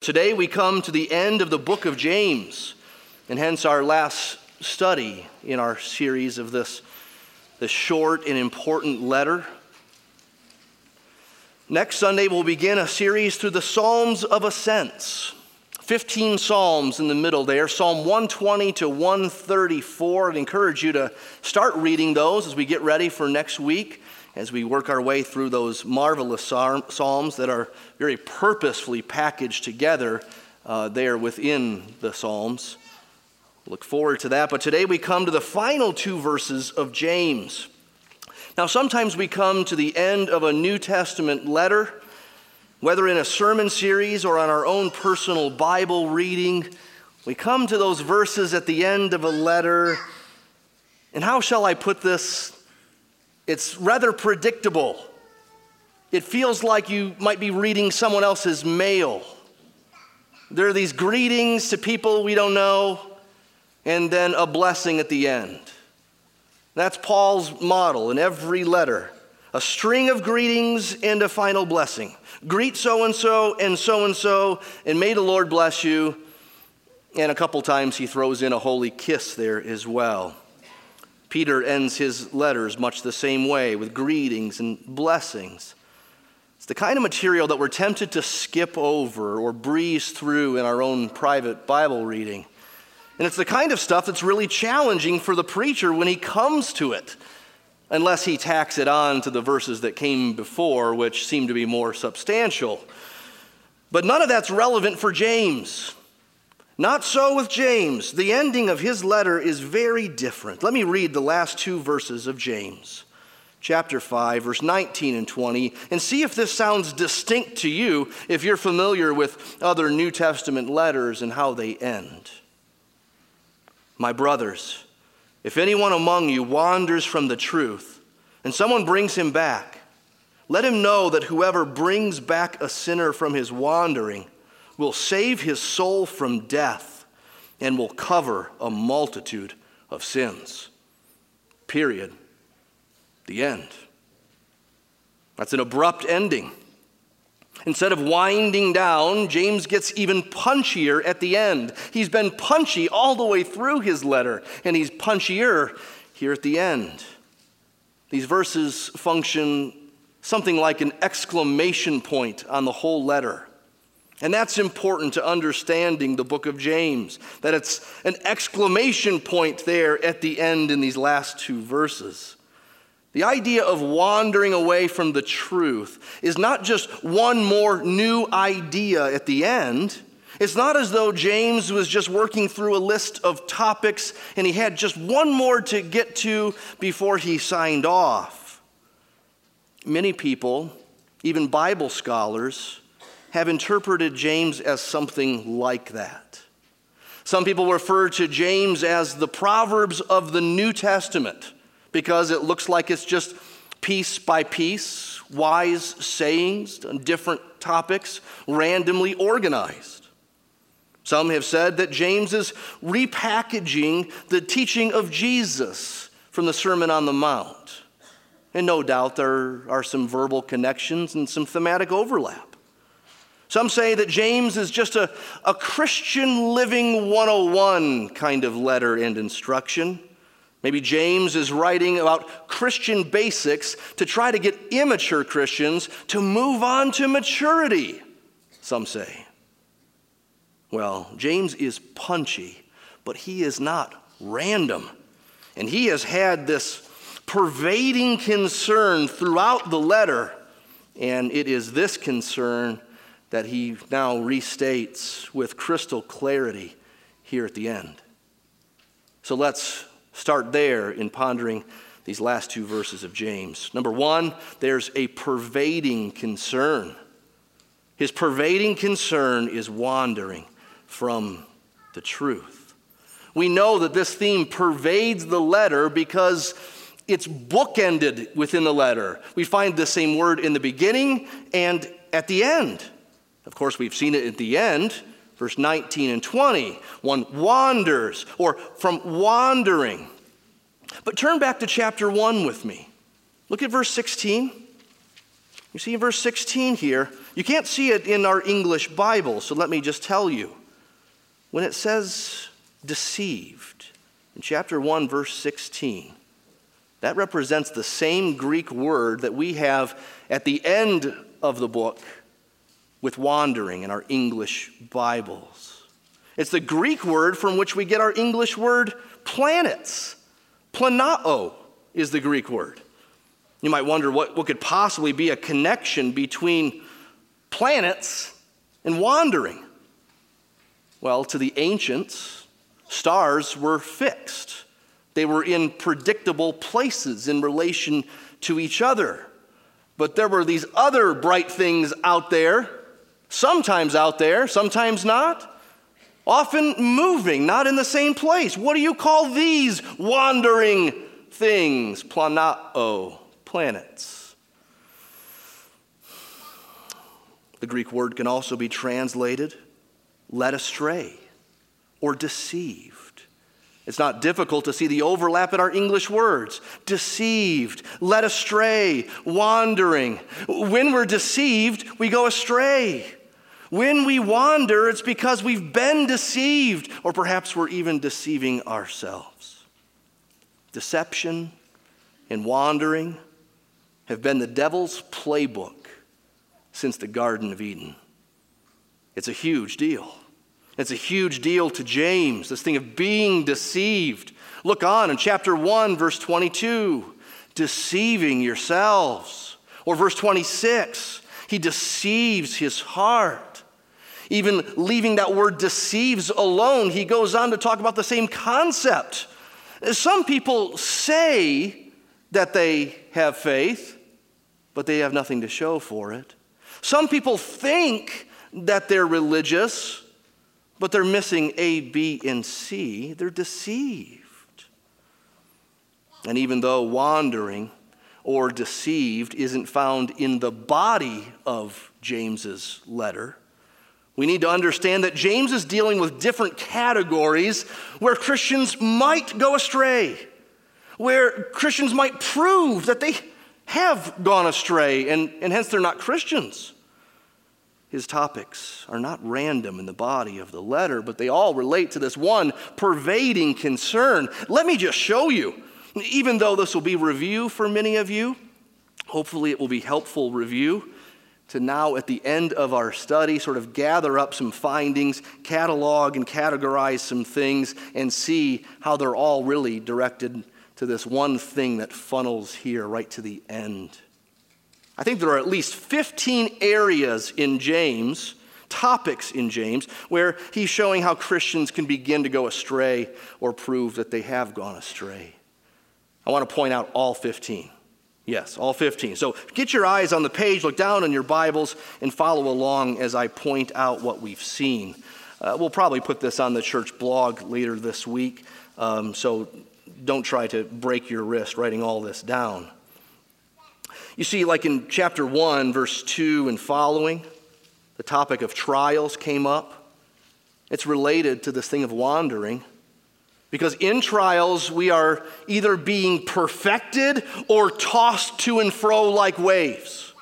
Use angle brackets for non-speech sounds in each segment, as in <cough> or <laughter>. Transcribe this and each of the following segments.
Today we come to the end of the book of James, and hence our last study in our series of this, this short and important letter. Next Sunday we'll begin a series through the Psalms of Ascents. 15 Psalms in the middle there, Psalm 120 to 134. I'd encourage you to start reading those as we get ready for next week as we work our way through those marvelous psalms that are very purposefully packaged together uh, there within the psalms. Look forward to that. But today we come to the final two verses of James. Now, sometimes we come to the end of a New Testament letter, whether in a sermon series or on our own personal Bible reading. We come to those verses at the end of a letter, and how shall I put this? It's rather predictable. It feels like you might be reading someone else's mail. There are these greetings to people we don't know, and then a blessing at the end. That's Paul's model in every letter a string of greetings and a final blessing. Greet so and so and so and so, and may the Lord bless you. And a couple times he throws in a holy kiss there as well. Peter ends his letters much the same way with greetings and blessings. It's the kind of material that we're tempted to skip over or breeze through in our own private Bible reading. And it's the kind of stuff that's really challenging for the preacher when he comes to it, unless he tacks it on to the verses that came before, which seem to be more substantial. But none of that's relevant for James. Not so with James. The ending of his letter is very different. Let me read the last two verses of James, chapter 5, verse 19 and 20, and see if this sounds distinct to you if you're familiar with other New Testament letters and how they end. My brothers, if anyone among you wanders from the truth and someone brings him back, let him know that whoever brings back a sinner from his wandering, will save his soul from death and will cover a multitude of sins. Period. The end. That's an abrupt ending. Instead of winding down, James gets even punchier at the end. He's been punchy all the way through his letter, and he's punchier here at the end. These verses function something like an exclamation point on the whole letter. And that's important to understanding the book of James, that it's an exclamation point there at the end in these last two verses. The idea of wandering away from the truth is not just one more new idea at the end. It's not as though James was just working through a list of topics and he had just one more to get to before he signed off. Many people, even Bible scholars, have interpreted James as something like that. Some people refer to James as the Proverbs of the New Testament because it looks like it's just piece by piece, wise sayings on different topics, randomly organized. Some have said that James is repackaging the teaching of Jesus from the Sermon on the Mount. And no doubt there are some verbal connections and some thematic overlap. Some say that James is just a, a Christian living 101 kind of letter and instruction. Maybe James is writing about Christian basics to try to get immature Christians to move on to maturity, some say. Well, James is punchy, but he is not random. And he has had this pervading concern throughout the letter, and it is this concern that he now restates with crystal clarity here at the end. So let's start there in pondering these last two verses of James. Number one, there's a pervading concern. His pervading concern is wandering from the truth. We know that this theme pervades the letter because it's bookended within the letter. We find the same word in the beginning and at the end. Of course, we've seen it at the end, verse 19 and 20. One wanders or from wandering. But turn back to chapter 1 with me. Look at verse 16. You see in verse 16 here, You can't see it in our English Bible, so let me just tell you. When it says deceived in chapter 1, verse 16, that represents the same Greek word that we have at the end of the book with wandering in our English Bibles. It's the Greek word from which we get our English word planets. Planao is the Greek word. You might wonder what, what could possibly be a connection between planets and wandering. Well, to the ancients, stars were fixed. They were in predictable places in relation to each other. But there were these other bright things out there, sometimes out there, sometimes not, often moving, not in the same place. What do you call these wandering things? Planao, planets. The Greek word can also be translated led astray or deceived. It's not difficult to see the overlap in our English words deceived, led astray, wandering. When we're deceived, we go astray. When we wander, it's because we've been deceived, or perhaps we're even deceiving ourselves. Deception and wandering have been the devil's playbook since the Garden of Eden. It's a huge deal. It's a huge deal to James, this thing of being deceived. Look on in chapter 1, verse 22, deceiving yourselves. Or verse 26, he deceives his heart. Even leaving that word deceives alone, he goes on to talk about the same concept. Some people say that they have faith, but they have nothing to show for it. Some people think that they're religious, but they're missing A, B, and C. They're deceived. And even though wandering or deceived isn't found in the body of James's letter, we need to understand that James is dealing with different categories where Christians might go astray, where Christians might prove that they have gone astray and, and hence they're not Christians. His topics are not random in the body of the letter, but they all relate to this one pervading concern. Let me just show you. Even though this will be review for many of you, hopefully it will be helpful review to now at the end of our study sort of gather up some findings, catalog and categorize some things and see how they're all really directed to this one thing that funnels here right to the end. I think there are at least 15 areas in James, topics in James, where he's showing how Christians can begin to go astray or prove that they have gone astray. I want to point out all 15. Yes, all 15. So get your eyes on the page, look down in your Bibles, and follow along as I point out what we've seen. Uh, we'll probably put this on the church blog later this week, um, so don't try to break your wrist writing all this down. You see, like in chapter 1, verse 2 and following, the topic of trials came up. It's related to this thing of wandering. Because in trials, we are either being perfected or tossed to and fro like waves.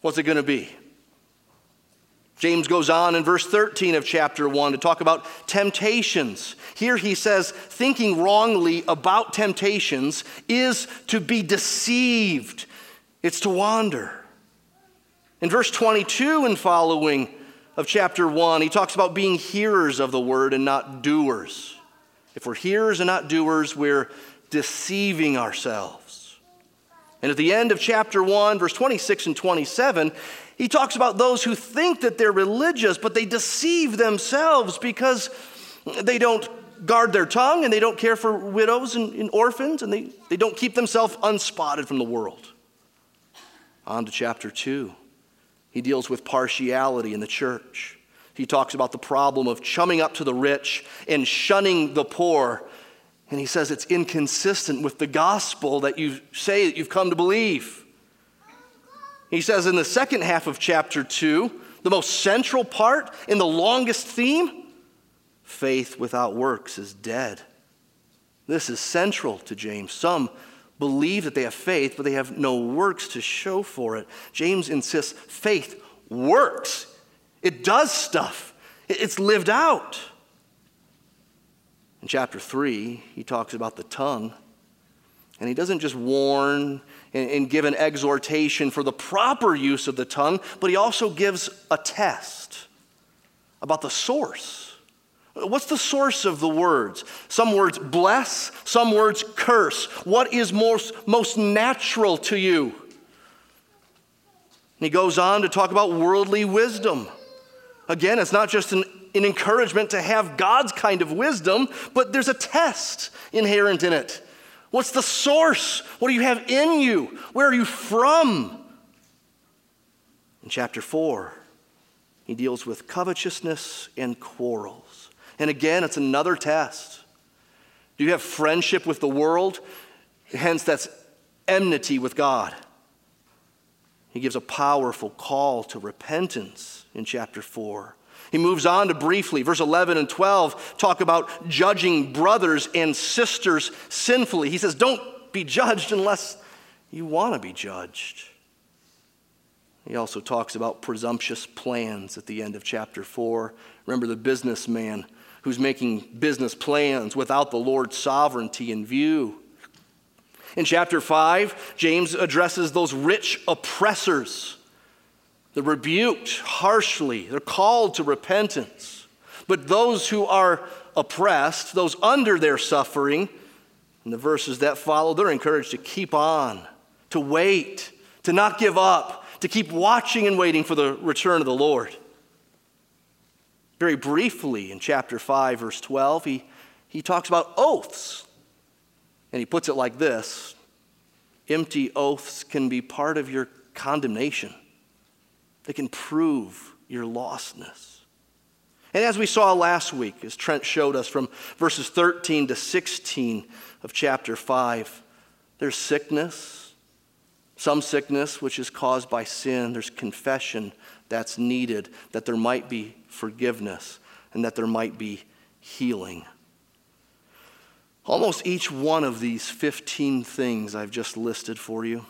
What's it going to be? James goes on in verse 13 of chapter 1 to talk about temptations. Here he says, thinking wrongly about temptations is to be deceived it's to wander. In verse 22 and following of chapter 1, he talks about being hearers of the word and not doers. If we're hearers and not doers, we're deceiving ourselves. And at the end of chapter 1, verse 26 and 27, he talks about those who think that they're religious, but they deceive themselves because they don't guard their tongue and they don't care for widows and, and orphans and they, they don't keep themselves unspotted from the world. On to chapter 2. He deals with partiality in the church. He talks about the problem of chumming up to the rich and shunning the poor. And he says it's inconsistent with the gospel that you say that you've come to believe. He says in the second half of chapter 2, the most central part in the longest theme faith without works is dead. This is central to James. Some believe that they have faith, but they have no works to show for it. James insists faith works, it does stuff, it's lived out. In chapter 3, he talks about the tongue. And he doesn't just warn and, give an exhortation for the proper use of the tongue, but he also gives a test about the source. What's the source of the words? Some words bless, some words curse. What is most, most natural to you? And he goes on to talk about worldly wisdom. Again, it's not just an, an encouragement to have God's kind of wisdom, but there's a test inherent in it. What's the source? What do you have in you? Where are you from? In chapter 4, he deals with covetousness and quarrels. And again, it's another test. Do you have friendship with the world? Hence, that's enmity with God. He gives a powerful call to repentance in chapter 4. He moves on to briefly, verse 11 and 12, talk about judging brothers and sisters sinfully. He says, Don't be judged unless you want to be judged. He also talks about presumptuous plans at the end of chapter 4. Remember the businessman who's making business plans without the Lord's sovereignty in view. In chapter 5, James addresses those rich oppressors. They're rebuked harshly, they're called to repentance. But those who are oppressed, those under their suffering, in the verses that follow, they're encouraged to keep on, to wait, to not give up, to keep watching and waiting for the return of the Lord. Very briefly, in chapter 5, verse 12, he, he talks about oaths. And he puts it like this empty oaths can be part of your condemnation, they can prove your lostness. And as we saw last week, as Trent showed us from verses 13 to 16 of chapter 5, there's sickness, some sickness which is caused by sin. There's confession that's needed, that there might be forgiveness, and that there might be healing. Almost each one of these 15 things I've just listed for you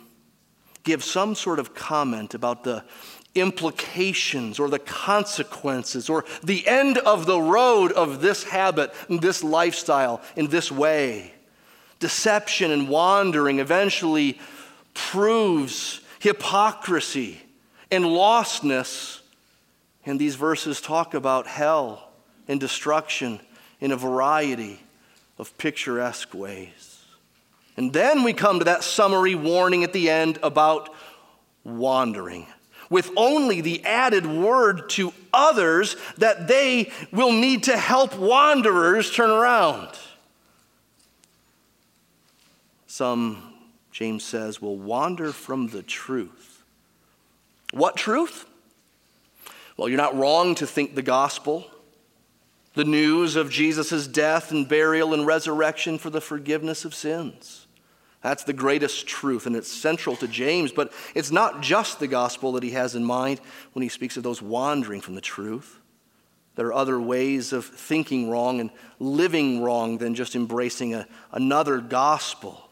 give some sort of comment about the implications or the consequences or the end of the road of this habit, this lifestyle, in this way. Deception and wandering eventually proves hypocrisy and lostness. And these verses talk about hell and destruction in a variety of picturesque ways. And then we come to that summary warning at the end about wandering, with only the added word to others that they will need to help wanderers turn around. Some, James says, will wander from the truth what truth? Well, you're not wrong to think the gospel, the news of Jesus' death and burial and resurrection for the forgiveness of sins. That's the greatest truth, and it's central to James, but it's not just the gospel that he has in mind when he speaks of those wandering from the truth. There are other ways of thinking wrong and living wrong than just embracing a, another gospel.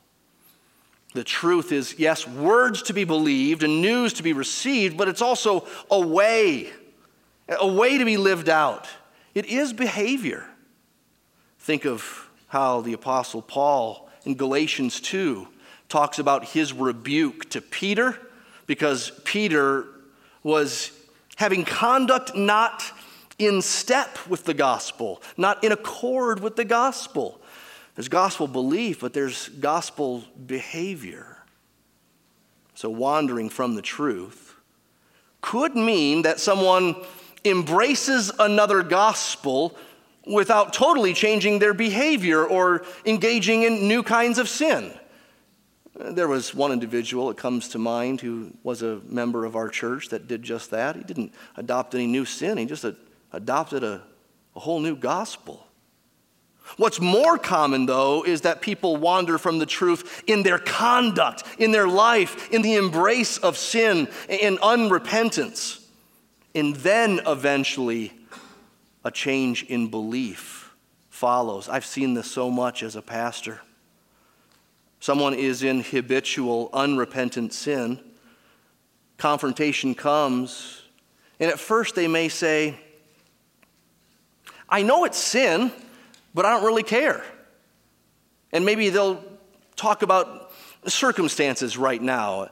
The truth is, yes, words to be believed and news to be received, but it's also a way, a way to be lived out. It is behavior. Think of how the Apostle Paul in Galatians 2 talks about his rebuke to Peter because Peter was having conduct not in step with the gospel, not in accord with the gospel. There's gospel belief, but there's gospel behavior. So, wandering from the truth could mean that someone embraces another gospel without totally changing their behavior or engaging in new kinds of sin. There was one individual that comes to mind who was a member of our church that did just that. He didn't adopt any new sin, he just adopted a, a whole new gospel. What's more common, though, is that people wander from the truth in their conduct, in their life, in the embrace of sin and unrepentance. And then eventually, a change in belief follows. I've seen this so much as a pastor. Someone is in habitual, unrepentant sin. Confrontation comes, And at first they may say, I know it's sin, but I don't really care. And maybe they'll talk about circumstances right now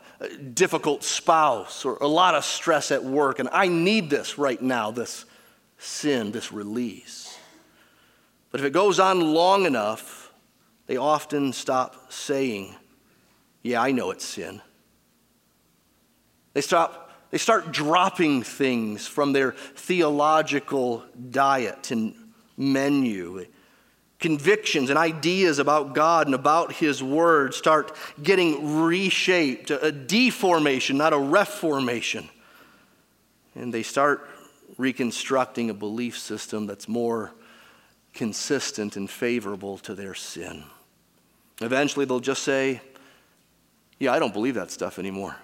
difficult spouse or a lot of stress at work, and I need this right now, this sin, this release. But if it goes on long enough, they often stop saying, Yeah, I know it's sin. They, stop, they start dropping things from their theological diet and menu. Convictions and ideas about God and about His Word start getting reshaped, a deformation, not a reformation. And they start reconstructing a belief system that's more consistent and favorable to their sin. Eventually, they'll just say, Yeah, I don't believe that stuff anymore.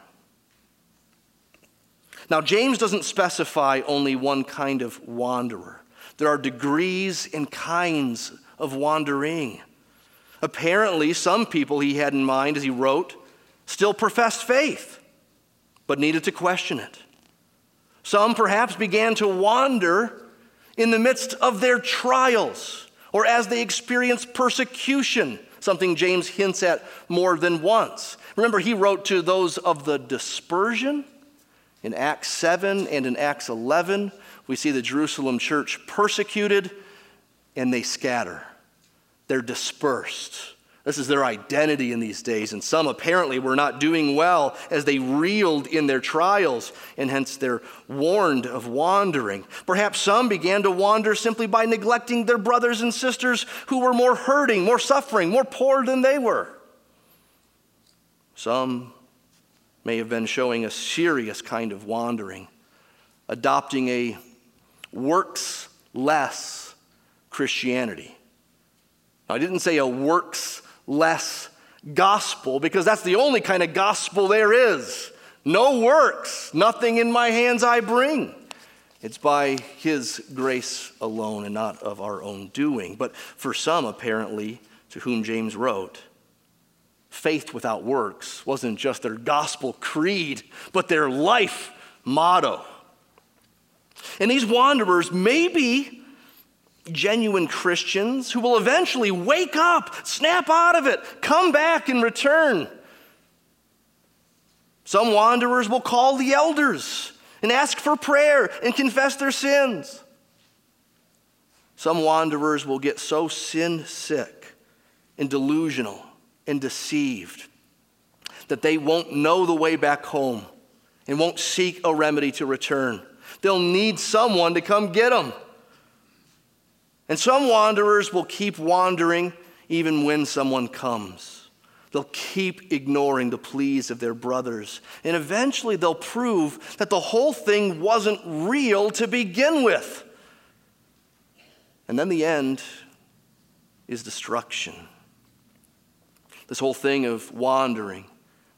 Now, James doesn't specify only one kind of wanderer, there are degrees and kinds of wandering. Apparently, some people he had in mind as he wrote still professed faith, but needed to question it. Some perhaps began to wander in the midst of their trials or as they experienced persecution, something James hints at more than once. Remember, he wrote to those of the dispersion in Acts 7 and in Acts 11. We see the Jerusalem church persecuted and they scatter, they're dispersed. This is their identity in these days, and some apparently were not doing well as they reeled in their trials, and hence they're warned of wandering. Perhaps some began to wander simply by neglecting their brothers and sisters who were more hurting, more suffering, more poor than they were. Some may have been showing a serious kind of wandering, adopting a works less Christianity. I didn't say a works less gospel because that's the only kind of gospel there is. No works, nothing in my hands I bring. It's by His grace alone and not of our own doing. But for some, apparently, to whom James wrote, faith without works wasn't just their gospel creed, but their life motto. And these wanderers, maybe genuine Christians who will eventually wake up, snap out of it, come back and return. Some wanderers will call the elders and ask for prayer and confess their sins. Some wanderers will get so sin sick and delusional and deceived that they won't know the way back home and won't seek a remedy to return. They'll need someone to come get them. And some wanderers will keep wandering even when someone comes. They'll keep ignoring the pleas of their brothers. And eventually they'll prove that the whole thing wasn't real to begin with. And then the end is destruction. This whole thing of wandering,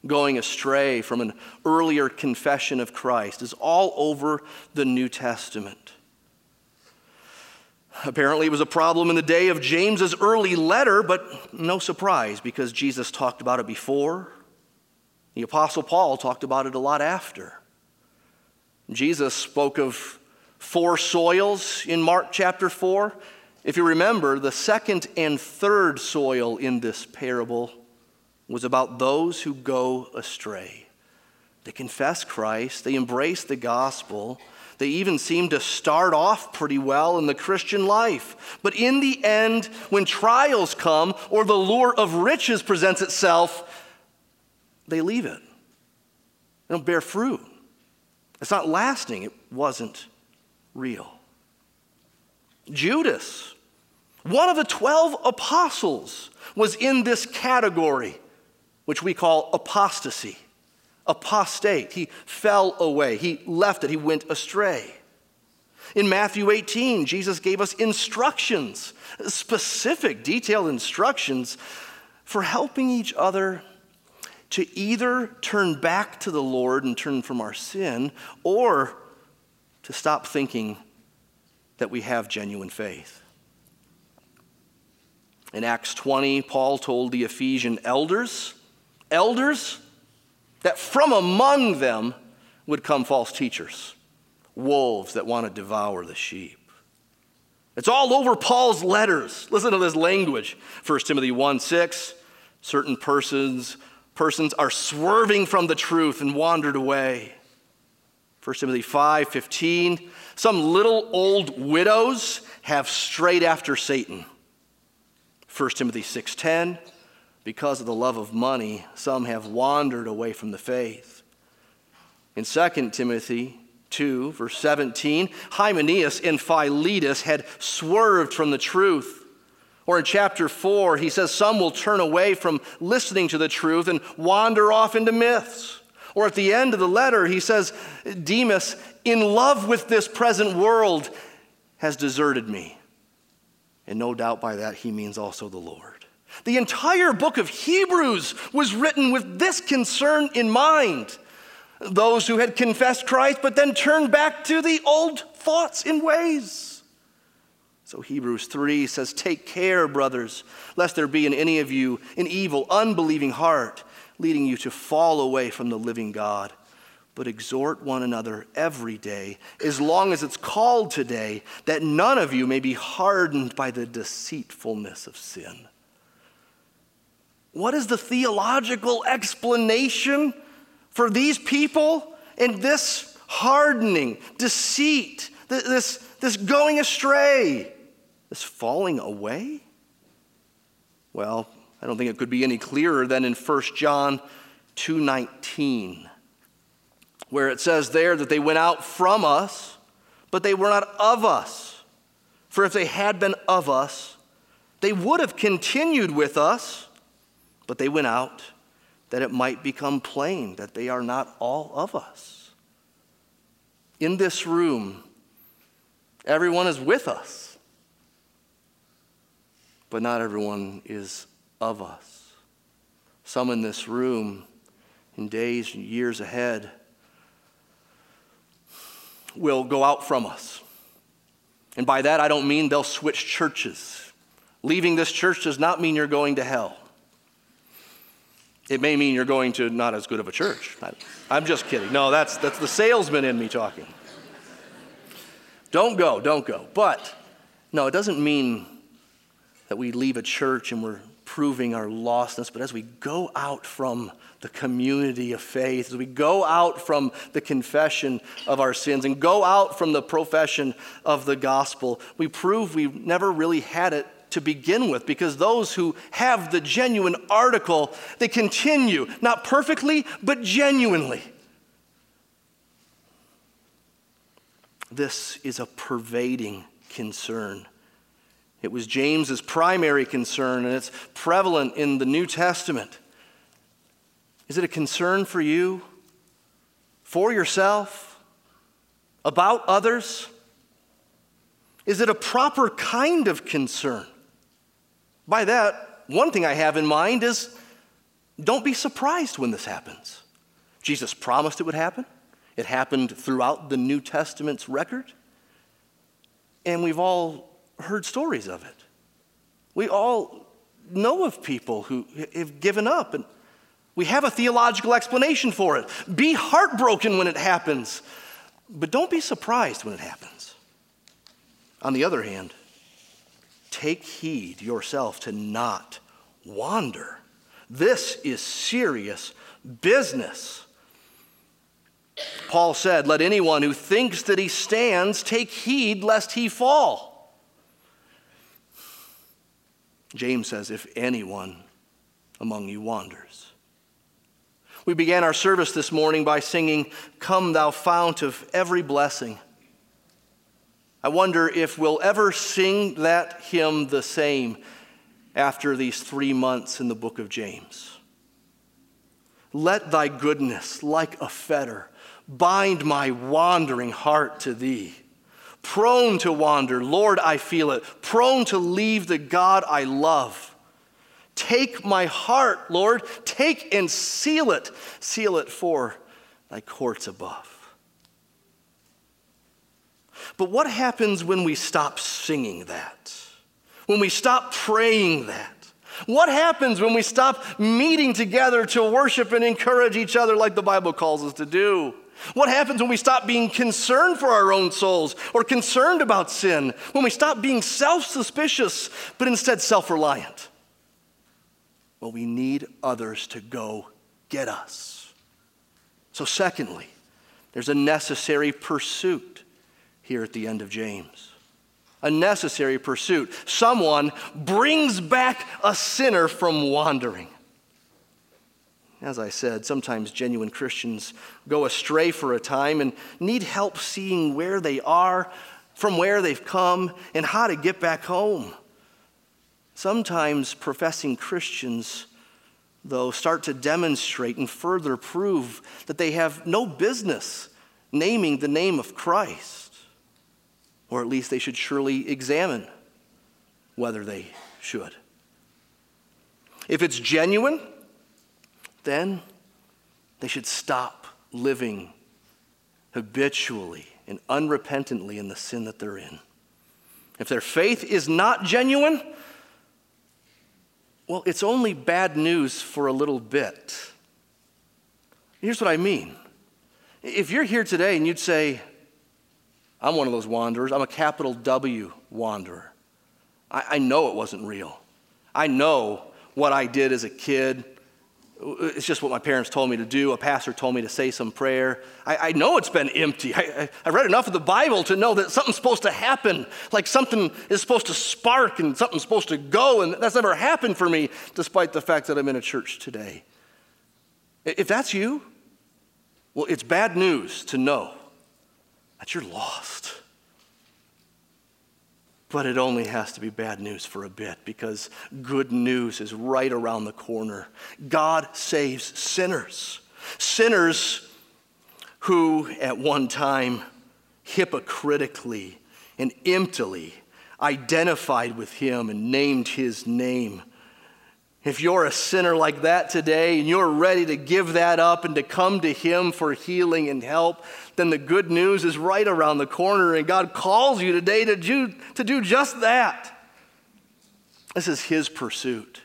going astray from an earlier confession of Christ is all over the New Testament. Apparently, it was a problem in the day of James's early letter, but no surprise because Jesus talked about it before. The Apostle Paul talked about it a lot after. Jesus spoke of four soils in Mark chapter 4. If you remember, the second and third soil in this parable was about those who go astray. They confess Christ, they embrace the gospel, they even seem to start off pretty well in the Christian life. But in the end, when trials come or the lure of riches presents itself, they leave it. They don't bear fruit. It's not lasting, it wasn't real. Judas, one of the 12 apostles, was in this category, which we call apostasy apostate. He fell away. He left it. He went astray. In Matthew 18, Jesus gave us instructions, specific, detailed instructions for helping each other to either turn back to the Lord and turn from our sin or to stop thinking that we have genuine faith. In Acts 20, Paul told the Ephesian elders, Elders, that from among them would come false teachers, wolves that want to devour the sheep. It's all over Paul's letters. Listen to this language 1 Timothy 1 6. Certain persons, persons are swerving from the truth and wandered away. 1 Timothy 5 15. Some little old widows have strayed after Satan. 1 Timothy 6 10. Because of the love of money, some have wandered away from the faith. In 2 Timothy 2, verse 17, Hymenaeus and Philetus had swerved from the truth. Or in chapter 4, he says some will turn away from listening to the truth and wander off into myths. Or at the end of the letter, he says, Demas, in love with this present world, has deserted me. And no doubt by that, he means also the Lord. The entire book of Hebrews was written with this concern in mind those who had confessed Christ but then turned back to the old thoughts and ways. So Hebrews 3 says, Take care, brothers, lest there be in any of you an evil, unbelieving heart, leading you to fall away from the living God. But exhort one another every day, as long as it's called today, that none of you may be hardened by the deceitfulness of sin. What is the theological explanation for these people and this hardening, deceit, this, this going astray, this falling away? Well, I don't think it could be any clearer than in 1 John 2:19, where it says there that they went out from us, but they were not of us. For if they had been of us, they would have continued with us, but they went out that it might become plain that they are not all of us. In this room, everyone is with us, but not everyone is of us. Some in this room, in days and years ahead, will go out from us. And by that, I don't mean they'll switch churches. Leaving this church does not mean you're going to hell. It may mean you're going to not as good of a church. I'm just kidding. No, that's, that's the salesman in me talking. Don't go, don't go. But no, it doesn't mean that we leave a church and we're proving our lostness, but as we go out from the community of faith, as we go out from the confession of our sins and go out from the profession of the gospel, we prove we've never really had it to begin with because those who have the genuine article, they continue, not perfectly, but genuinely. This is a pervading concern. It was James's primary concern, and it's prevalent in the New Testament. Is it a concern for you, for yourself, about others? Is it a proper kind of concern? By that, one thing I have in mind is don't be surprised when this happens. Jesus promised it would happen. It happened throughout the New Testament's record. And we've all heard stories of it. We all know of people who have given up, and we have a theological explanation for it. Be heartbroken when it happens, but don't be surprised when it happens. On the other hand, take heed yourself to not wander. This is serious business. Paul said, Let anyone who thinks that he stands take heed lest he fall. James says, If anyone among you wanders. We began our service this morning by singing, Come, thou fount of every blessing. I wonder if we'll ever sing that hymn the same after these three months in the book of James. Let thy goodness, like a fetter, bind my wandering heart to thee. Prone to wander, Lord, I feel it. Prone to leave the God I love. Take my heart, Lord, take and seal it. Seal it for thy courts above. But what happens when we stop singing that? When we stop praying that? What happens when we stop meeting together to worship and encourage each other like the Bible calls us to do? What happens when we stop being concerned for our own souls or concerned about sin? When we stop being self suspicious, but instead self reliant? Well, we need others to go get us. So, secondly, there's a necessary pursuit here at the end of James. A necessary pursuit. Someone brings back a sinner from wandering. As I said, sometimes genuine Christians go astray for a time and need help seeing where they are, from where they've come, and how to get back home. Sometimes professing Christians, though, start to demonstrate and further prove that they have no business naming the name of Christ. Or at least they should surely examine whether they should. If it's genuine, then they should stop living habitually and unrepentantly in the sin that they're in. If their faith is not genuine, well, it's only bad news for a little bit. Here's what I mean. If you're here today and you'd say, I'm one of those wanderers, I'm a capital W wanderer. I, I know it wasn't real. I know what I did as a kid it's just what my parents told me to do. A pastor told me to say some prayer. I, I know it's been empty. I, I, read enough of the Bible to know that something's supposed to happen, like something is supposed to spark and something's supposed to go, and that's never happened for me, despite the fact that I'm in a church today. If that's you, well, it's bad news to know that you're lost. But it only has to be bad news for a bit because good news is right around the corner. God saves sinners. Sinners who, at one time, hypocritically and emptily identified with Him and named His name if you're a sinner like that today and you're ready to give that up and to come to Him for healing and help, then the good news is right around the corner, and God calls you today to do, to do just that. This is His pursuit.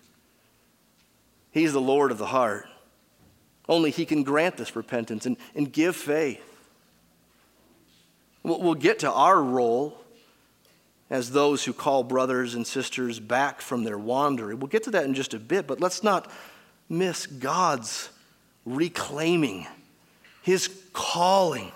He's the Lord of the heart. Only He can grant this repentance and, and give faith. We'll, we'll get to our role as those who call brothers and sisters back from their wandering. We'll get to that in just a bit, but let's not miss God's reclaiming, His calling.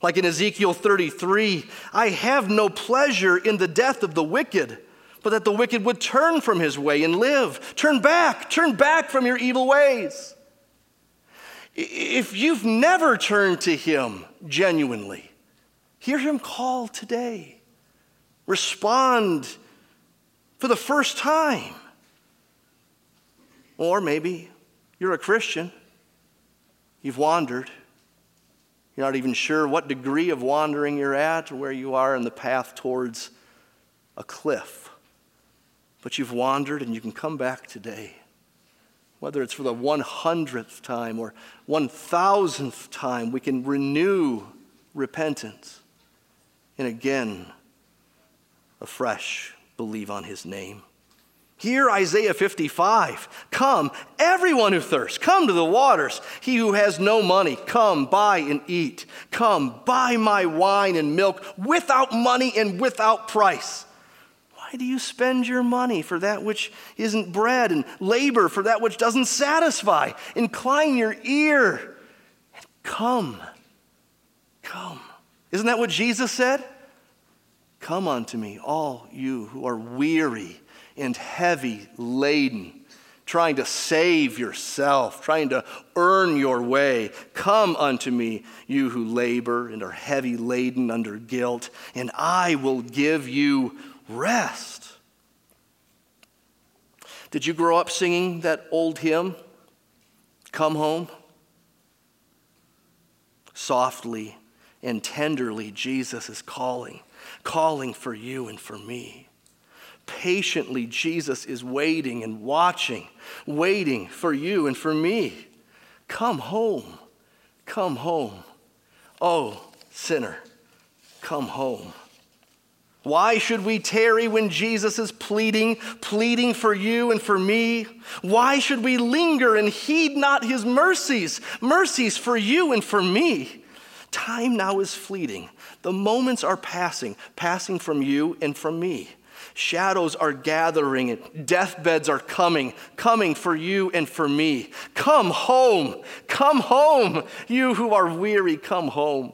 Like in Ezekiel 33, I have no pleasure in the death of the wicked, but that the wicked would turn from his way and live. Turn back, turn back from your evil ways. If you've never turned to him genuinely, hear him call today respond for the first time. Or maybe you're a Christian, you've wandered. You're not even sure what degree of wandering you're at or where you are in the path towards a cliff. But you've wandered and you can come back today. Whether it's for the 100th time or 1000th time, we can renew repentance. And again, afresh believe on his name. Hear Isaiah 55. Come, everyone who thirsts, come to the waters. He who has no money, come, buy and eat. Come, buy my wine and milk without money and without price. Why do you spend your money for that which isn't bread and labor for that which doesn't satisfy? Incline your ear and come. Come. Isn't that what Jesus said? Come unto me, all you who are weary and heavy laden, trying to save yourself, trying to earn your way. Come unto me, you who labor and are heavy laden under guilt, and I will give you rest. Did you grow up singing that old hymn, Come Home? Softly and tenderly, Jesus is calling calling for you and for me. Patiently, Jesus is waiting and watching, waiting for you and for me. Come home. Come home. Oh, sinner, come home. Why should we tarry when Jesus is pleading, pleading for you and for me? Why should we linger and heed not his mercies, mercies for you and for me? Time now is fleeting. The moments are passing, passing from you and from me. Shadows are gathering and deathbeds are coming, coming for you and for me. Come home, come home, you who are weary, come home.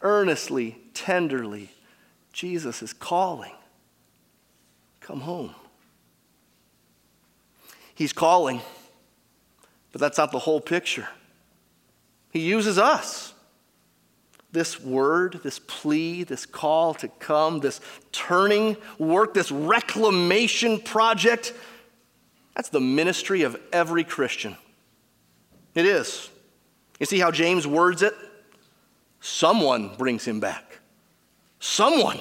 Earnestly, tenderly, Jesus is calling. Come home. He's calling, but that's not the whole picture. He uses us this word, this plea, this call to come, this turning work, this reclamation project, that's the ministry of every Christian. It is. You see how James words it? Someone brings him back. Someone.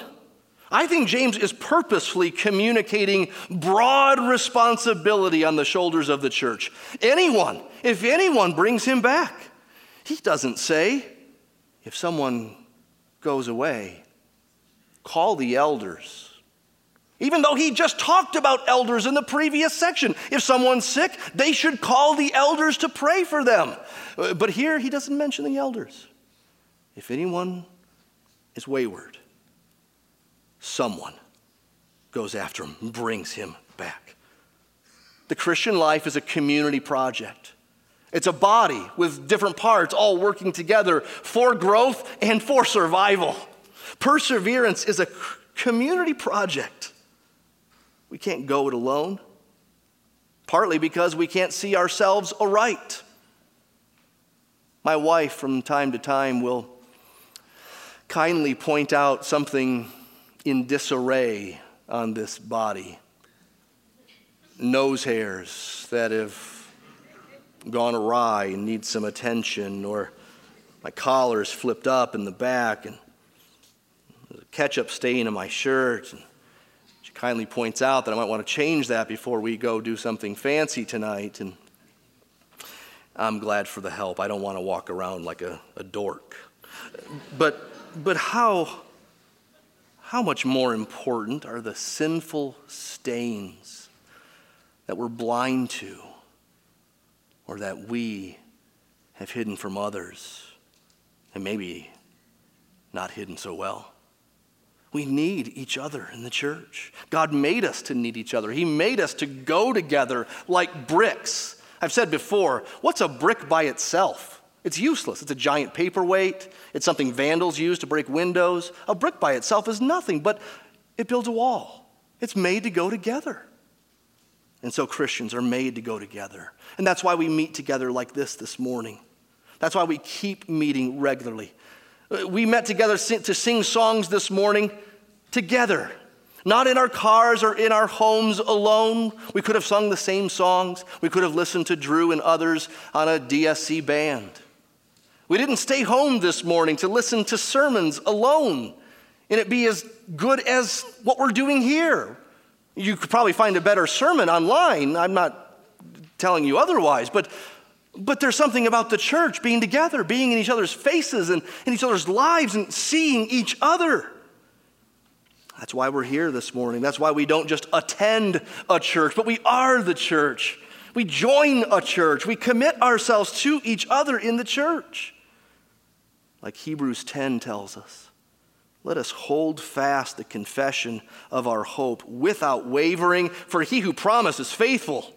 I think James is purposefully communicating broad responsibility on the shoulders of the church. Anyone, if anyone brings him back, he doesn't say, if someone goes away, call the elders. Even though he just talked about elders in the previous section. If someone's sick, they should call the elders to pray for them. Uh, but here he doesn't mention the elders. If anyone is wayward, someone goes after him, and brings him back. The Christian life is a community project. It's a body with different parts all working together for growth and for survival. Perseverance is a community project. We can't go it alone, partly because we can't see ourselves aright. My wife, from time to time, will kindly point out something in disarray on this body nose hairs that have gone awry and needs some attention, or my collar's flipped up in the back and there's a ketchup stain on my shirt. And she kindly points out that I might want to change that before we go do something fancy tonight. And I'm glad for the help. I don't want to walk around like a, a dork. But, but how, how much more important are the sinful stains that we're blind to? Or that we have hidden from others and maybe not hidden so well. We need each other in the church. God made us to need each other. He made us to go together like bricks. I've said before, what's a brick by itself? It's useless. It's a giant paperweight. It's something vandals use to break windows. A brick by itself is nothing, but it builds a wall. It's made to go together. And so Christians are made to go together. And that's why we meet together like this this morning. That's why we keep meeting regularly. We met together to sing songs this morning together, not in our cars or in our homes alone. We could have sung the same songs. We could have listened to Drew and others on a DSC band. We didn't stay home this morning to listen to sermons alone and it be as good as what we're doing here. You could probably find a better sermon online. I'm not telling you otherwise, but, but there's something about the church being together, being in each other's faces and in each other's lives and seeing each other. That's why we're here this morning. That's why we don't just attend a church, but we are the church. We join a church. We commit ourselves to each other in the church. Like Hebrews 10 tells us. Let us hold fast the confession of our hope without wavering, for he who promised is faithful.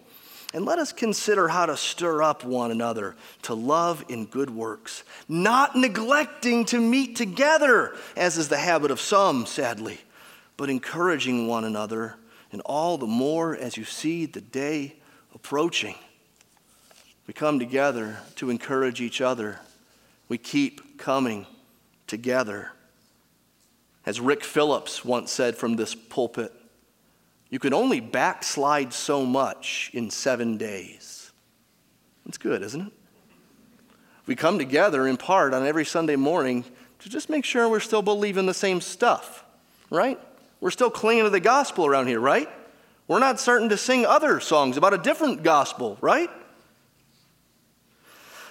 And let us consider how to stir up one another to love in good works, not neglecting to meet together, as is the habit of some, sadly, but encouraging one another, and all the more as you see the day approaching. We come together to encourage each other. We keep coming together. As Rick Phillips once said from this pulpit, you can only backslide so much in seven days. It's good, isn't it? We come together in part on every Sunday morning to just make sure we're still believing the same stuff, right? We're still clinging to the gospel around here, right? We're not starting to sing other songs about a different gospel, right?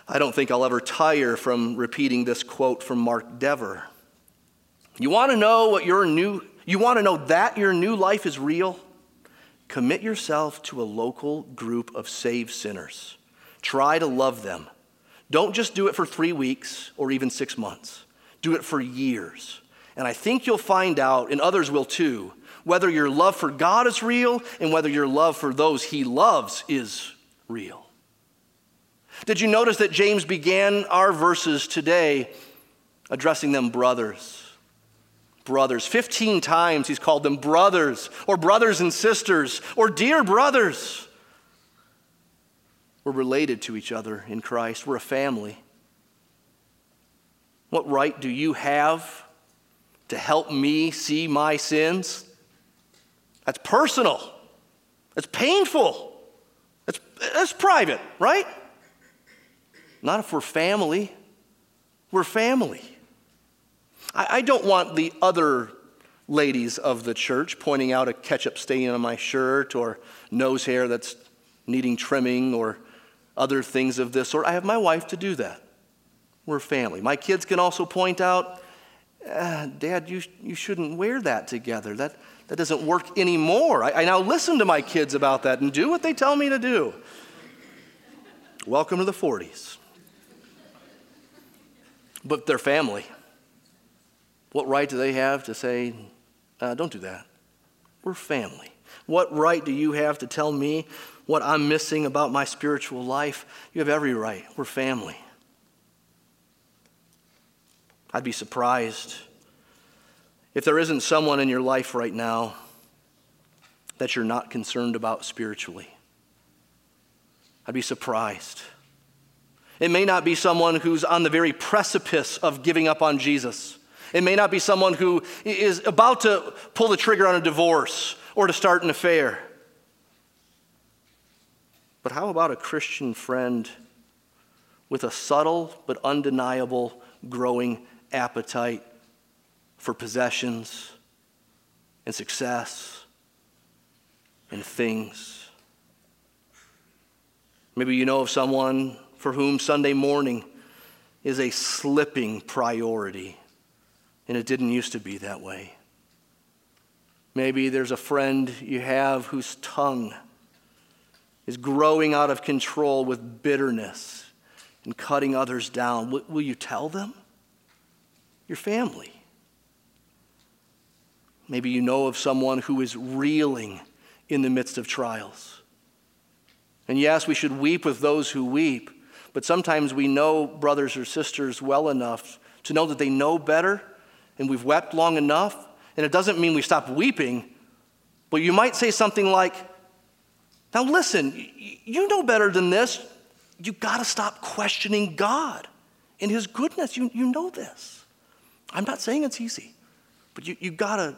I don't think I'll ever tire from repeating this quote from Mark Dever. You want to know what your new, You want to know that your new life is real? Commit yourself to a local group of saved sinners. Try to love them. Don't just do it for three weeks or even six months, do it for years. And I think you'll find out, and others will too, whether your love for God is real and whether your love for those He loves is real. Did you notice that James began our verses today addressing them brothers? Brothers. 15 times he's called them brothers, or brothers and sisters, or dear brothers. We're related to each other in Christ, we're a family. What right do you have to help me see my sins? That's personal. That's painful. That's, that's private, right? Not if we're family. We're family. I, I don't want the other ladies of the church pointing out a ketchup stain on my shirt or nose hair that's needing trimming or other things of this sort. I have my wife to do that. We're family. My kids can also point out, uh, Dad, you, you shouldn't wear that together. That, that doesn't work anymore. I, I now listen to my kids about that and do what they tell me to do. Welcome to the 40s. But they're family. What right do they have to say, uh, don't do that? We're family. What right do you have to tell me what I'm missing about my spiritual life? You have every right. We're family. I'd be surprised if there isn't someone in your life right now that you're not concerned about spiritually. I'd be surprised. It may not be someone who's on the very precipice of giving up on Jesus. It may not be someone who is about to pull the trigger on a divorce or to start an affair. But how about a Christian friend with a subtle but undeniable growing appetite for possessions and success and things. Maybe you know of someone for whom Sunday morning is a slipping priority, and it didn't used to be that way. Maybe there's a friend you have whose tongue is growing out of control with bitterness and cutting others down. Will, you tell them? Your family. Maybe you know of someone who is reeling in the midst of trials. And yes, we should weep with those who weep, but sometimes we know brothers or sisters well enough to know that they know better and we've wept long enough. And it doesn't mean we stop weeping, but you might say something like, Now listen, you know better than this. You've got to stop questioning God and His goodness. You, you know this. I'm not saying it's easy, but you, you've got to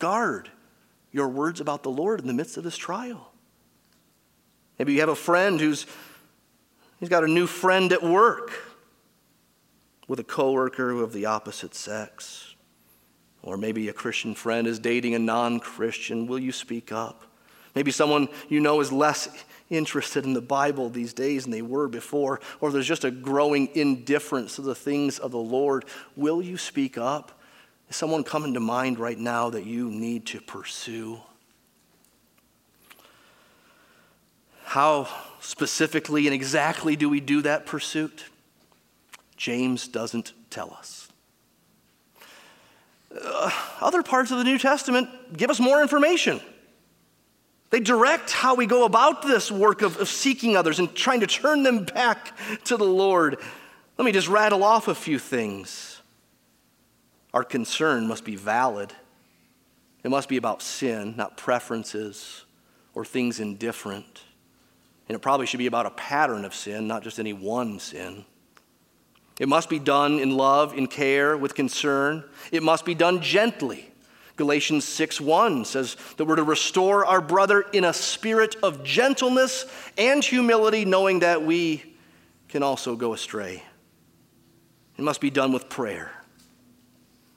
Guard your words about the Lord in the midst of this trial. Maybe you have a friend who's he's got a new friend at work with a coworker of the opposite sex. Or maybe a Christian friend is dating a non-Christian. Will you speak up? Maybe someone you know is less interested in the Bible these days than they were before, or there's just a growing indifference to the things of the Lord. Will you speak up? Is someone coming to mind right now that you need to pursue? How specifically and exactly do we do that pursuit? James doesn't tell us. Uh, other parts of the New Testament give us more information. They direct how we go about this work of, of seeking others and trying to turn them back to the Lord. Let me just rattle off a few things. Our concern must be valid. It must be about sin, not preferences or things indifferent. And it probably should be about a pattern of sin, not just any one sin. It must be done in love, in care, with concern. It must be done gently. Galatians 6:1 says that we're to restore our brother in a spirit of gentleness and humility, knowing that we can also go astray. It must be done with prayer.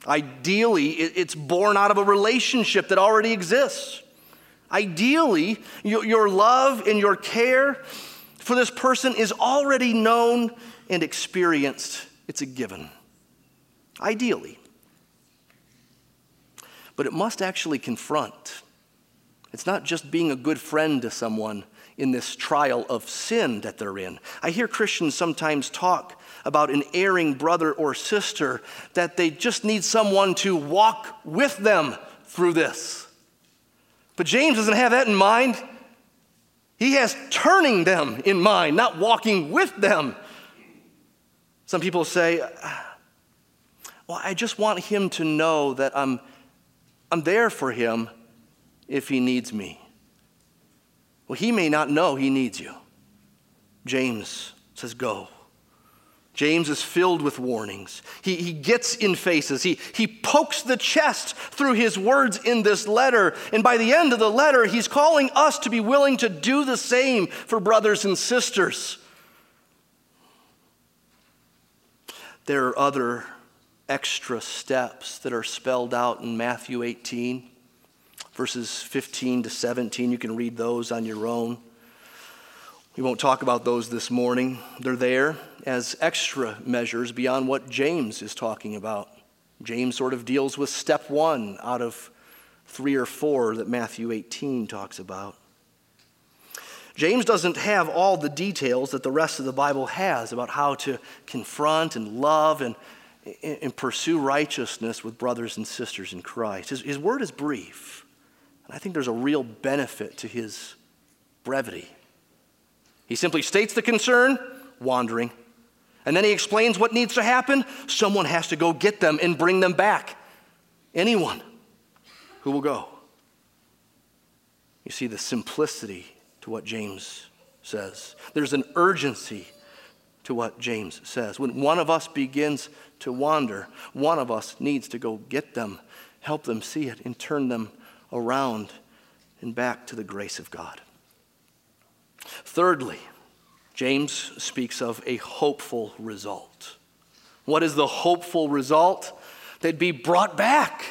Ideally, it's born out of a relationship that already exists. Ideally, your love and your care for this person is already known and experienced. It's a given. Ideally. but it must actually confront. It's not just being a good friend to someone in this trial of sin that they're in. I hear Christians sometimes talk about an erring brother or sister that they just need someone to walk with them through this. But James doesn't have that in mind. He has turning them in mind, not walking with them. Some people say, Well, I just want him to know that I'm, I'm there for him if he needs me. Well, he may not know he needs you. James says, Go. James is filled with warnings. He, he gets in faces. He, he pokes the chest through his words in this letter. And by the end of the letter, he's calling us to be willing to do the same for brothers and sisters. There are other extra steps that are spelled out in Matthew 18, verses 15 to 17. You can read those on your own. We won't talk about those this morning. They're there as extra measures beyond what James is talking about. James sort of deals with step one out of three or four that Matthew 18 talks about. James doesn't have all the details that the rest of the Bible has about how to confront and love and, and pursue righteousness with brothers and sisters in Christ. His, his word is brief, and I think there's a real benefit to his brevity. He simply states the concern wandering. And then he explains what needs to happen. Someone has to go get them and bring them back. Anyone who will go. You see the simplicity to what James says. There's an urgency to what James says. When one of us begins to wander, one of us needs to go get them, help them see it, and turn them around and back to the grace of God. Thirdly, James speaks of a hopeful result. What is the hopeful result? They'd be brought back.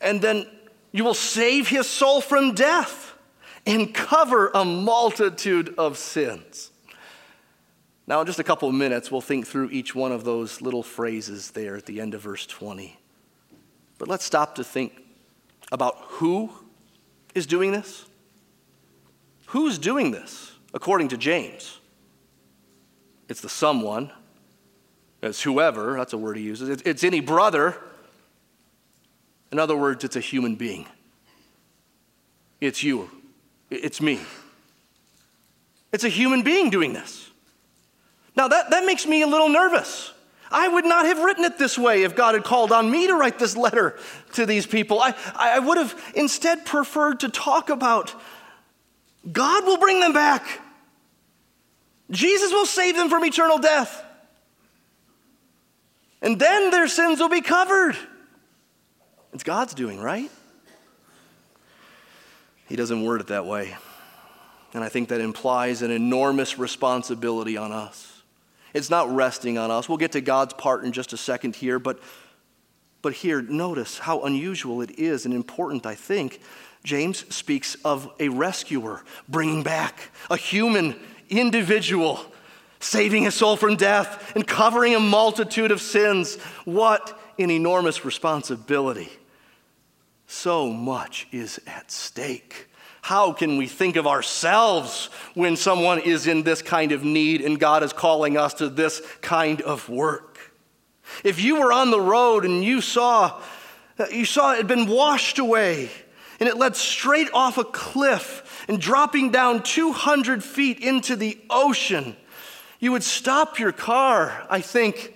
And then you will save his soul from death and cover a multitude of sins. Now, in just a couple of minutes, we'll think through each one of those little phrases there at the end of verse 20. But let's stop to think about who is doing this. Who's doing this, according to James? It's the someone. It's whoever, that's a word he uses. It's any brother. In other words, it's a human being. It's you. It's me. It's a human being doing this. Now, that, that makes me a little nervous. I would not have written it this way if God had called on me to write this letter to these people. I, I would have instead preferred to talk about God will bring them back. Jesus will save them from eternal death. And then their sins will be covered. It's God's doing, right? He doesn't word it that way. And I think that implies an enormous responsibility on us. It's not resting on us. We'll get to God's part in just a second here, but, but here, notice how unusual it is and important, I think. James speaks of a rescuer bringing back a human individual, saving a soul from death and covering a multitude of sins. What an enormous responsibility! So much is at stake. How can we think of ourselves when someone is in this kind of need and God is calling us to this kind of work? If you were on the road and you saw you saw it had been washed away and it led straight off a cliff and dropping down 200 feet into the ocean, you would stop your car, I think.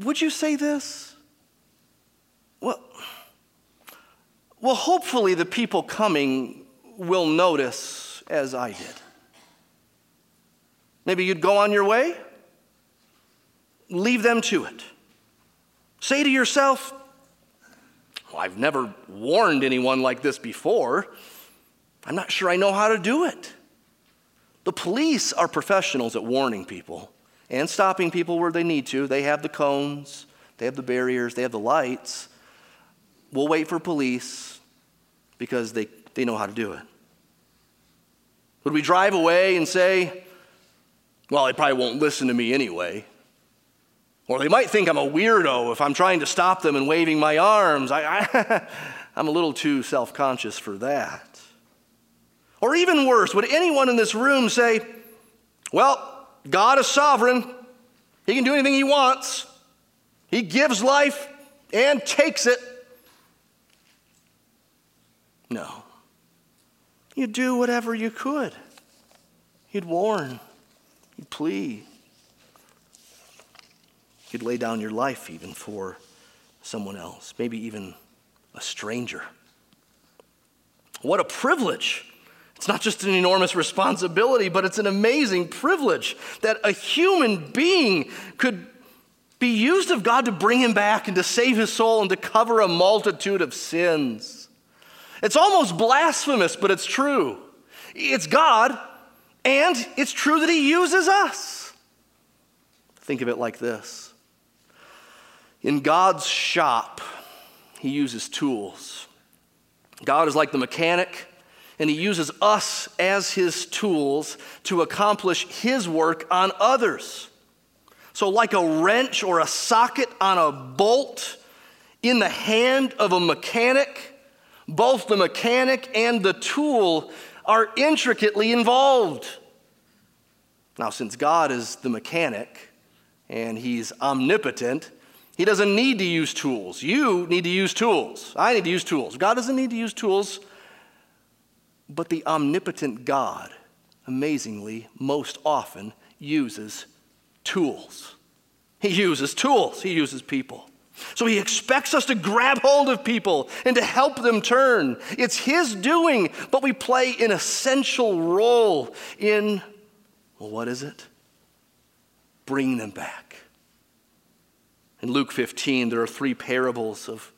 Would you say this? Well, well, hopefully the people coming will notice as I did. Maybe you'd go on your way, leave them to it. Say to yourself, well, I've never warned anyone like this before. I'm not sure I know how to do it. The police are professionals at warning people and stopping people where they need to. They have the cones, they have the barriers, they have the lights. We'll wait for police because they, they know how to do it. Would we drive away and say, well, they probably won't listen to me anyway? Or they might think I'm a weirdo if I'm trying to stop them and waving my arms. I, I, <laughs> I'm a little too self conscious for that. Or even worse, would anyone in this room say, Well, God is sovereign, He can do anything He wants, He gives life and takes it? No. You'd do whatever you could. You'd warn, you'd plead, you'd lay down your life even for someone else, maybe even a stranger. What a privilege! It's not just an enormous responsibility, but it's an amazing privilege that a human being could be used of God to bring him back and to save his soul and to cover a multitude of sins. It's almost blasphemous, but it's true. It's God, and it's true that He uses us. Think of it like this In God's shop, He uses tools. God is like the mechanic, and He uses us as His tools to accomplish His work on others. So, like a wrench or a socket on a bolt in the hand of a mechanic, both the mechanic and the tool are intricately involved. Now, since God is the mechanic and He's omnipotent, He doesn't need to use tools. You need to use tools. I need to use tools. God doesn't need to use tools, but the omnipotent God, amazingly, most often uses tools. He uses tools, He uses people. So he expects us to grab hold of people and to help them turn. It's his doing, but we play an essential role in, well, what is it? Bringing them back. In Luke 15, there are three parables of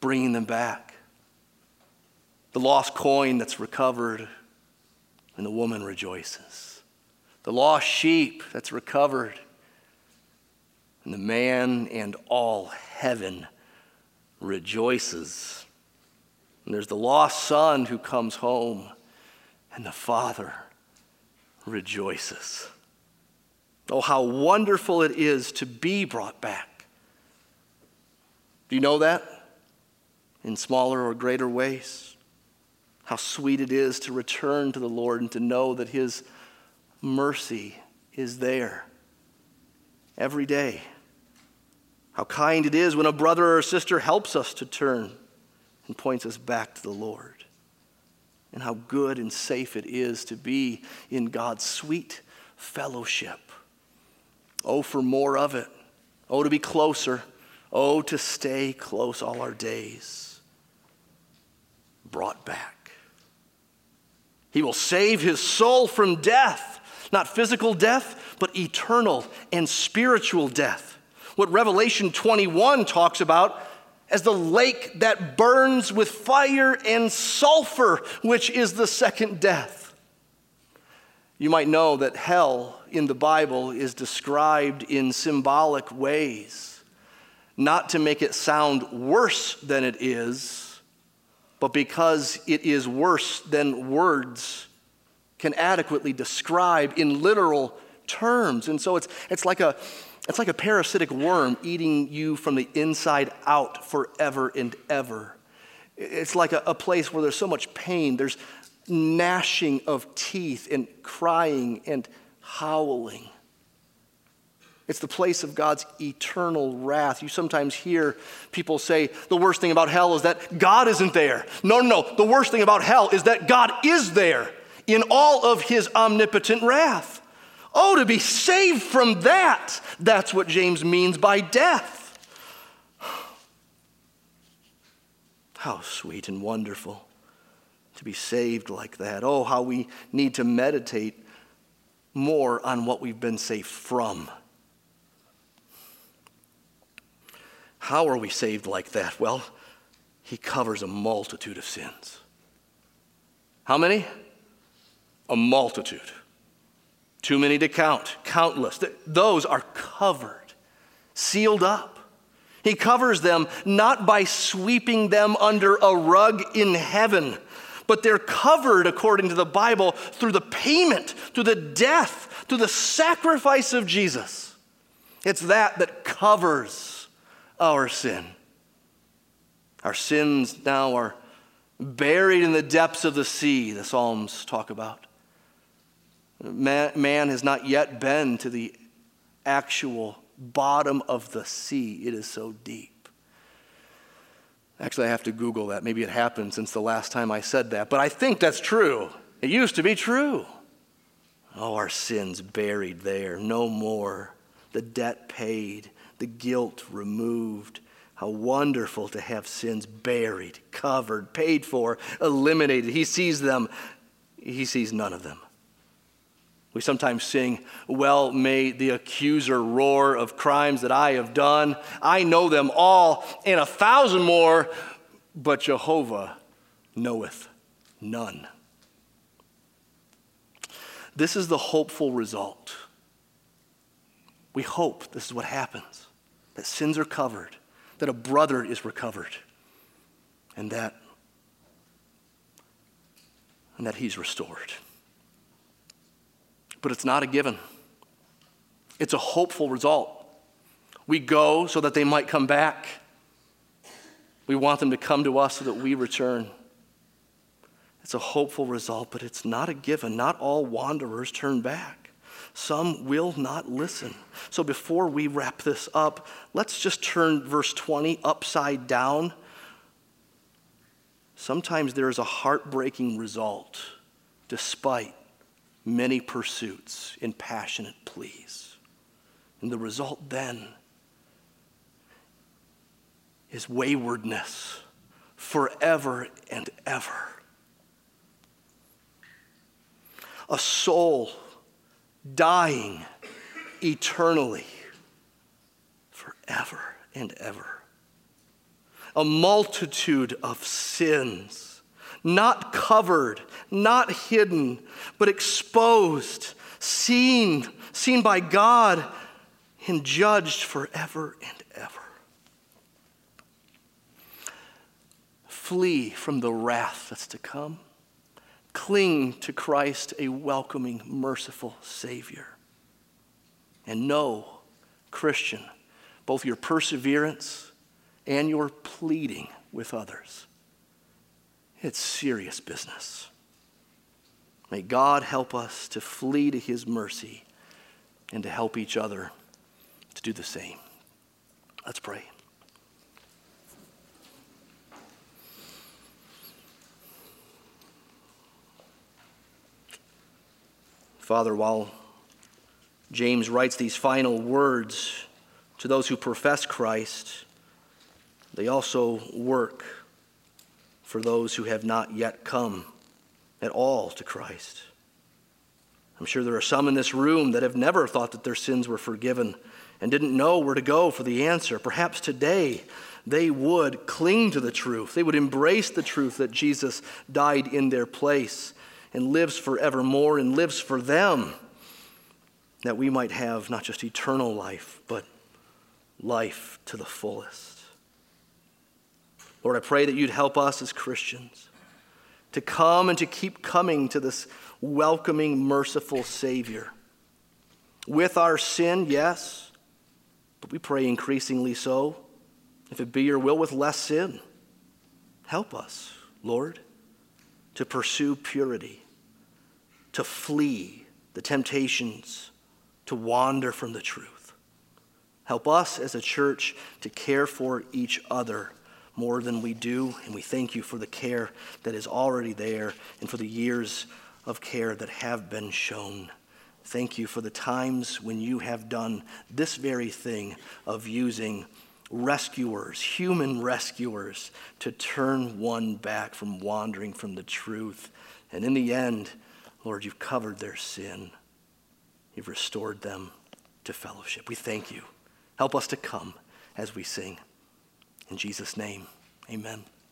bringing them back the lost coin that's recovered, and the woman rejoices. The lost sheep that's recovered and the man and all heaven rejoices. And there's the lost son who comes home, and the father rejoices. Oh, how wonderful it is to be brought back. Do you know that? In smaller or greater ways. How sweet it is to return to the Lord and to know that His mercy is there every day. How kind it is when a brother or sister helps us to turn and points us back to the Lord. And how good and safe it is to be in God's sweet fellowship. Oh, for more of it. Oh, to be closer. Oh, to stay close all our days. Brought back. He will save his soul from death, not physical death, but eternal and spiritual death what Revelation 21 talks about as the lake that burns with fire and sulfur, which is the second death. You might know that hell in the Bible is described in symbolic ways, not to make it sound worse than it is, but because it is worse than words can adequately describe in literal terms. And so it's, it's like a it's like a parasitic worm eating you from the inside out forever and ever. It's like a, a, place where there's so much pain. There's gnashing of teeth and crying and howling. It's the place of God's eternal wrath. You sometimes hear people say the worst thing about hell is that God isn't there. No, no, no. The worst thing about hell is that God is there in all of his omnipotent wrath. Oh, to be saved from that. That's what James means by death. <sighs> How sweet and wonderful to be saved like that. Oh, how we need to meditate more on what we've been saved from. How are we saved like that? Well, he covers a multitude of sins. How many? A multitude. Too many to count, countless. Those are covered, sealed up. He covers them not by sweeping them under a rug in heaven, but they're covered, according to the Bible, through the payment, through the death, through the sacrifice of Jesus. It's that that covers our sin. Our sins now are buried in the depths of the sea, the Psalms talk about. Man, man, has not yet been to the actual bottom of the sea, it is so deep. Actually, I have to Google that. Maybe it happened since the last time I said that, but I think that's true. It used to be true. Oh, our sins buried there, no more. The debt paid, the guilt removed. How wonderful to have sins buried, covered, paid for, eliminated. He sees them, he sees none of them. We sometimes sing, Well, may the accuser roar of crimes that I have done. I know them all and a thousand more, but Jehovah knoweth none. This is the hopeful result. We hope this is what happens that sins are covered, that a brother is recovered, and that, and that he's restored. But it's not a given, it's a hopeful result. We go so that they might come back. We want them to come to us so that we return. It's a hopeful result, but it's not a given. Not all wanderers turn back. Some will not listen. So before we wrap this up, let's just turn verse 20 upside down. Sometimes there is a heartbreaking result despite many pursuits and passionate pleas. And the result then is waywardness forever and ever. a soul dying eternally forever and ever. A multitude of sins, not covered, not hidden, but exposed, seen, seen by God, and judged forever and ever. Flee from the wrath that's to come Cling to Christ, a welcoming, merciful Savior. And know, Christian, both your perseverance and your pleading with others. It's serious business. May God help us to flee to His mercy and to help each other to do the same. Let's pray. Father, while James writes these final words to those who profess Christ, they also work for those who have not yet come at all to Christ. I'm sure there are some in this room that have never thought that their sins were forgiven and didn't know where to go for the answer. Perhaps today they would cling to the truth. They would embrace the truth that Jesus died in their place and lives forevermore and lives for them, that we might have not just eternal life, but life to the fullest. Lord, I pray that you'd help us as Christians to come and to keep coming to this welcoming, merciful Savior. With our sin, yes, but we pray increasingly so. If it be your will, with less sin. Help us, Lord to pursue purity, to flee the temptations to wander from the truth. Help us as a church to care for each other more than we do, and we thank you for the care that is already there and for the years of care that have been shown. Thank you for the times when you have done this very thing of using rescuers, human rescuers, to turn one back from wandering from the truth. And in the end, Lord, you've covered their sin. You've restored them to fellowship. We thank you. Help us to come as we sing. In Jesus' name, amen.